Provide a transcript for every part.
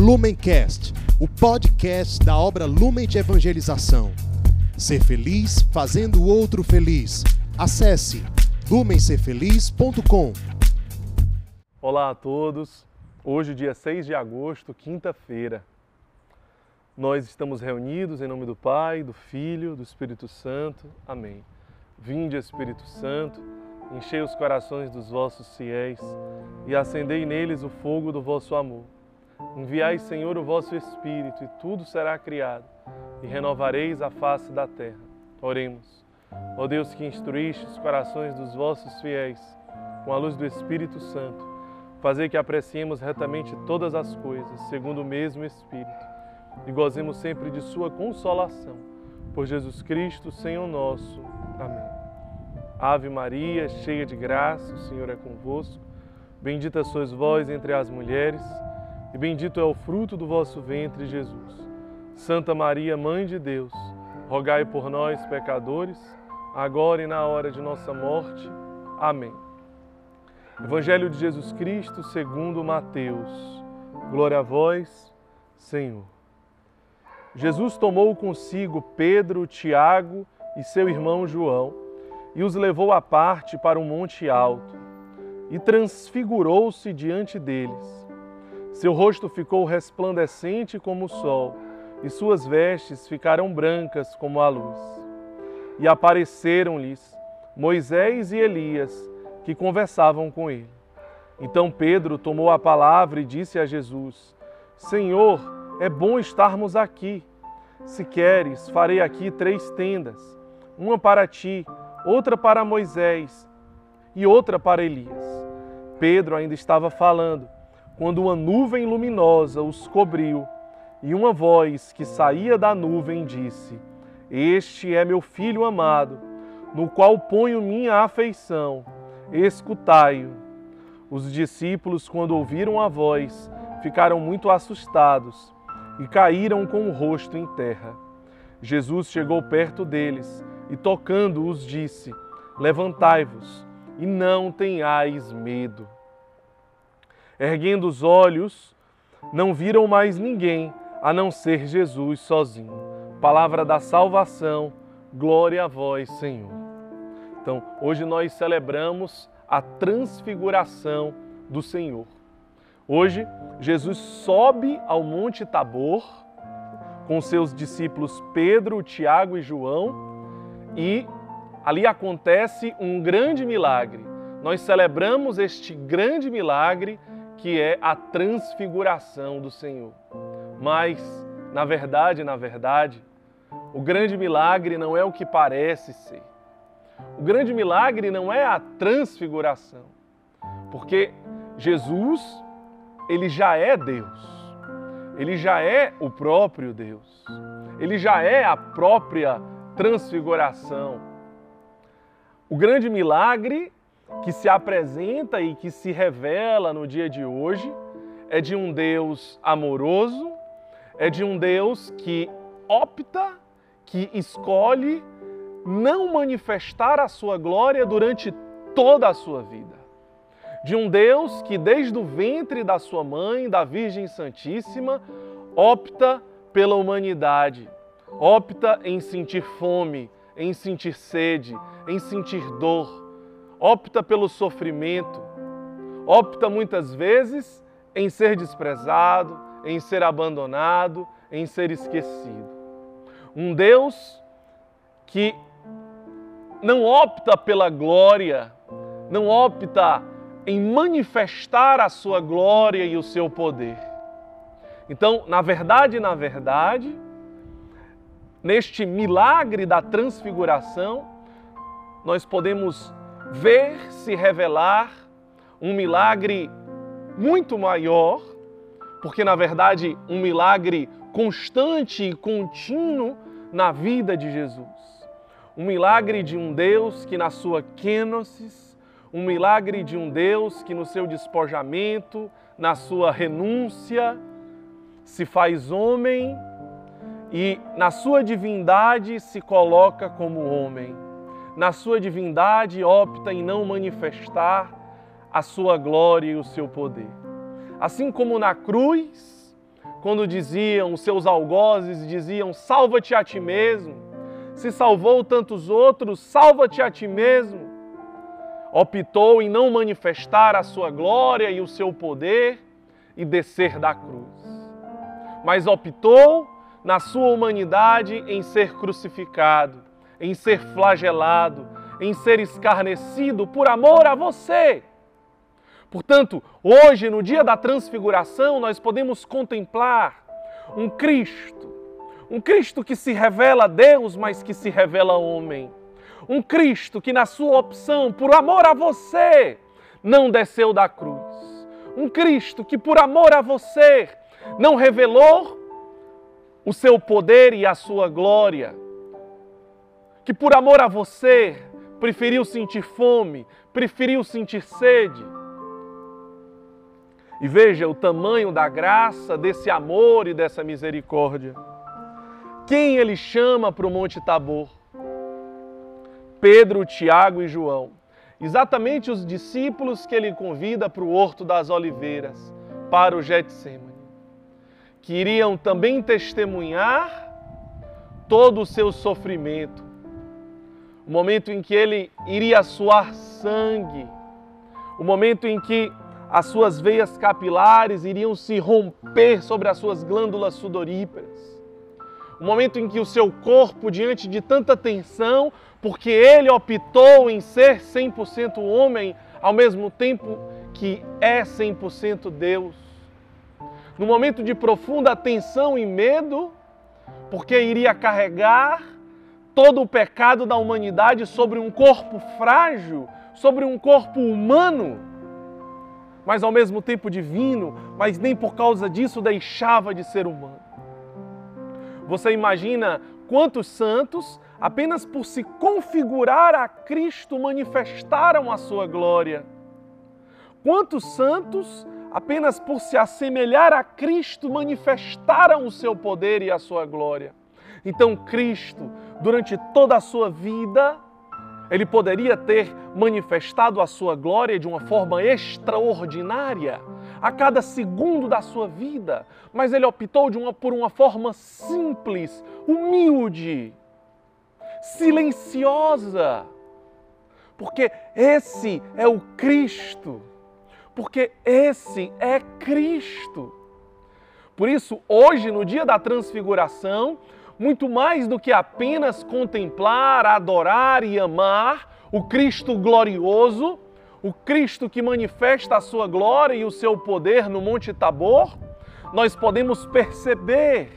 Lumencast, o podcast da obra Lumen de Evangelização. Ser feliz fazendo o outro feliz. Acesse lumencerfeliz.com. Olá a todos. Hoje, dia 6 de agosto, quinta-feira. Nós estamos reunidos em nome do Pai, do Filho, do Espírito Santo. Amém. Vinde, Espírito Santo, enchei os corações dos vossos fiéis e acendei neles o fogo do vosso amor. Enviai, Senhor, o vosso Espírito, e tudo será criado, e renovareis a face da terra. Oremos. Ó Deus que instruíste os corações dos vossos fiéis com a luz do Espírito Santo, fazer que apreciemos retamente todas as coisas, segundo o mesmo Espírito, e gozemos sempre de Sua consolação. Por Jesus Cristo, Senhor nosso. Amém. Ave Maria, cheia de graça, o Senhor é convosco. Bendita sois vós entre as mulheres e bendito é o fruto do vosso ventre, Jesus. Santa Maria, Mãe de Deus, rogai por nós, pecadores, agora e na hora de nossa morte. Amém. Evangelho de Jesus Cristo, segundo Mateus. Glória a vós, Senhor. Jesus tomou consigo Pedro, Tiago e seu irmão João e os levou à parte para um monte alto e transfigurou-se diante deles seu rosto ficou resplandecente como o sol, e suas vestes ficaram brancas como a luz. E apareceram-lhes Moisés e Elias, que conversavam com ele. Então Pedro tomou a palavra e disse a Jesus: Senhor, é bom estarmos aqui. Se queres, farei aqui três tendas: uma para ti, outra para Moisés e outra para Elias. Pedro ainda estava falando quando uma nuvem luminosa os cobriu e uma voz que saía da nuvem disse: Este é meu filho amado, no qual ponho minha afeição. Escutai-o. Os discípulos, quando ouviram a voz, ficaram muito assustados e caíram com o rosto em terra. Jesus chegou perto deles e, tocando-os, disse: Levantai-vos e não tenhais medo. Erguendo os olhos, não viram mais ninguém a não ser Jesus sozinho. Palavra da salvação, glória a vós, Senhor. Então, hoje nós celebramos a transfiguração do Senhor. Hoje, Jesus sobe ao Monte Tabor com seus discípulos Pedro, Tiago e João e ali acontece um grande milagre. Nós celebramos este grande milagre que é a transfiguração do Senhor. Mas, na verdade, na verdade, o grande milagre não é o que parece ser. O grande milagre não é a transfiguração, porque Jesus, ele já é Deus. Ele já é o próprio Deus. Ele já é a própria transfiguração. O grande milagre que se apresenta e que se revela no dia de hoje é de um Deus amoroso, é de um Deus que opta, que escolhe não manifestar a sua glória durante toda a sua vida. De um Deus que, desde o ventre da sua mãe, da Virgem Santíssima, opta pela humanidade, opta em sentir fome, em sentir sede, em sentir dor, opta pelo sofrimento, opta muitas vezes em ser desprezado, em ser abandonado, em ser esquecido. Um Deus que não opta pela glória, não opta em manifestar a sua glória e o seu poder. Então, na verdade, na verdade, neste milagre da transfiguração, nós podemos ver se revelar um milagre muito maior, porque na verdade um milagre constante e contínuo na vida de Jesus. Um milagre de um Deus que na sua kenosis, um milagre de um Deus que no seu despojamento, na sua renúncia, se faz homem e na sua divindade se coloca como homem na sua divindade, opta em não manifestar a sua glória e o seu poder. Assim como na cruz, quando diziam, os seus algozes diziam: salva-te a ti mesmo. Se salvou tantos outros, salva-te a ti mesmo. Optou em não manifestar a sua glória e o seu poder e descer da cruz. Mas optou na sua humanidade em ser crucificado, em ser flagelado, em ser escarnecido por amor a você. Portanto, hoje, no dia da transfiguração, nós podemos contemplar um Cristo, um Cristo que se revela Deus, mas que se revela homem. Um Cristo que, na sua opção, por amor a você, não desceu da cruz. Um Cristo que, por amor a você, não revelou o seu poder e a sua glória. Que, por amor a você, preferiu sentir fome, preferiu sentir sede. E veja o tamanho da graça, desse amor e dessa misericórdia. Quem ele chama para o Monte Tabor? Pedro, Tiago e João. Exatamente os discípulos que ele convida para o Horto das Oliveiras, para o Getsemane, que iriam também testemunhar todo o seu sofrimento, o momento em que ele iria suar sangue, o momento em que as suas veias capilares iriam se romper sobre as suas glândulas sudoríparas, o momento em que o seu corpo, diante de tanta tensão, porque ele optou em ser 100% homem, ao mesmo tempo que é 100% Deus, no momento de profunda tensão e medo, porque iria carregar todo o pecado da humanidade sobre um corpo frágil, sobre um corpo humano, mas ao mesmo tempo divino, mas nem por causa disso deixava de ser humano. Você imagina quantos santos, apenas por se configurar a Cristo, manifestaram a sua glória? Quantos santos, apenas por se assemelhar a Cristo, manifestaram o seu poder e a sua glória? Então, Cristo, durante toda a sua vida, ele poderia ter manifestado a sua glória de uma forma extraordinária a cada segundo da sua vida, mas ele optou uma, por uma forma simples, humilde, silenciosa. Porque esse é o Cristo. Porque esse é Cristo. Por isso, hoje, no dia da transfiguração, muito mais do que apenas contemplar, adorar e amar o Cristo glorioso, o Cristo que manifesta a sua glória e o seu poder no Monte Tabor, nós podemos perceber,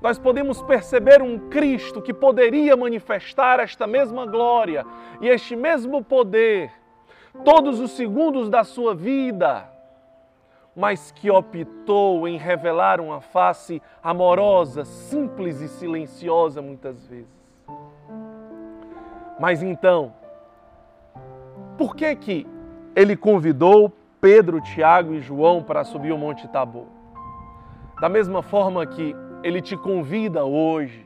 nós podemos perceber um Cristo que poderia manifestar esta mesma glória e este mesmo poder todos os segundos da sua vida mas que optou em revelar uma face amorosa, simples e silenciosa muitas vezes. Mas então, por que que ele convidou Pedro, Tiago e João para subir o Monte Tabor? Da mesma forma que ele te convida hoje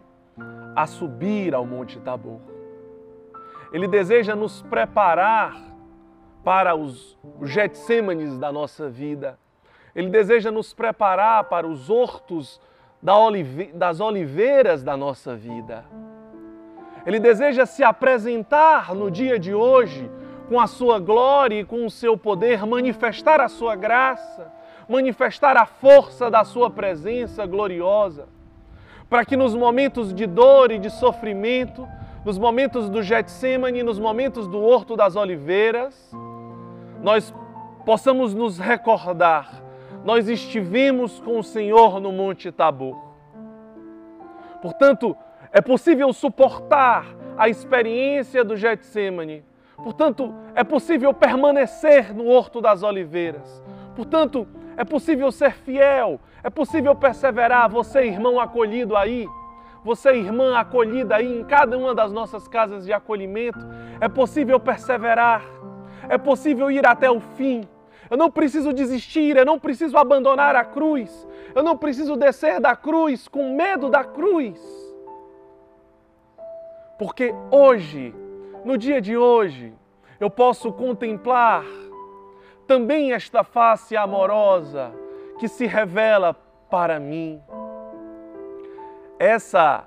a subir ao Monte Tabor. Ele deseja nos preparar para os Getsêmanes da nossa vida, ele deseja nos preparar para os hortos das oliveiras da nossa vida. Ele deseja se apresentar no dia de hoje com a sua glória e com o seu poder, manifestar a sua graça, manifestar a força da sua presença gloriosa, para que nos momentos de dor e de sofrimento, nos momentos do Getsemane, nos momentos do Horto das Oliveiras, nós possamos nos recordar nós estivemos com o Senhor no Monte Tabor. Portanto, é possível suportar a experiência do Getsemane. Portanto, é possível permanecer no Horto das Oliveiras. Portanto, é possível ser fiel, é possível perseverar. Você, irmão acolhido aí, você, irmã acolhida aí em cada uma das nossas casas de acolhimento, é possível perseverar, é possível ir até o fim, eu não preciso desistir, eu não preciso abandonar a cruz, eu não preciso descer da cruz com medo da cruz. Porque hoje, no dia de hoje, eu posso contemplar também esta face amorosa que se revela para mim. Essa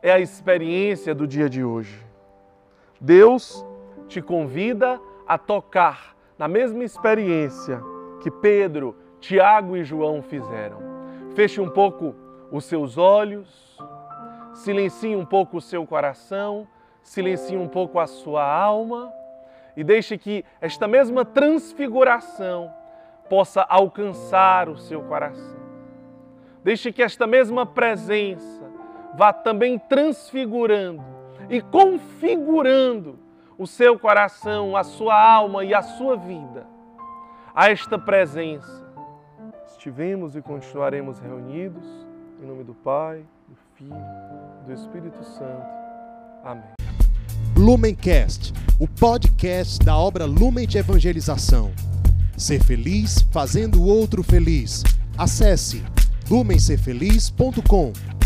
é a experiência do dia de hoje. Deus te convida a tocar na mesma experiência que Pedro, Tiago e João fizeram. Feche um pouco os seus olhos, silencie um pouco o seu coração, silencie um pouco a sua alma e deixe que esta mesma transfiguração possa alcançar o seu coração. Deixe que esta mesma presença vá também transfigurando e configurando o seu coração, a sua alma e a sua vida a esta presença. Estivemos e continuaremos reunidos em nome do Pai, do Filho, do Espírito Santo. Amém. Lumencast, o podcast da obra Lumen de Evangelização. Ser feliz fazendo o outro feliz. Acesse lumencerfeliz.com.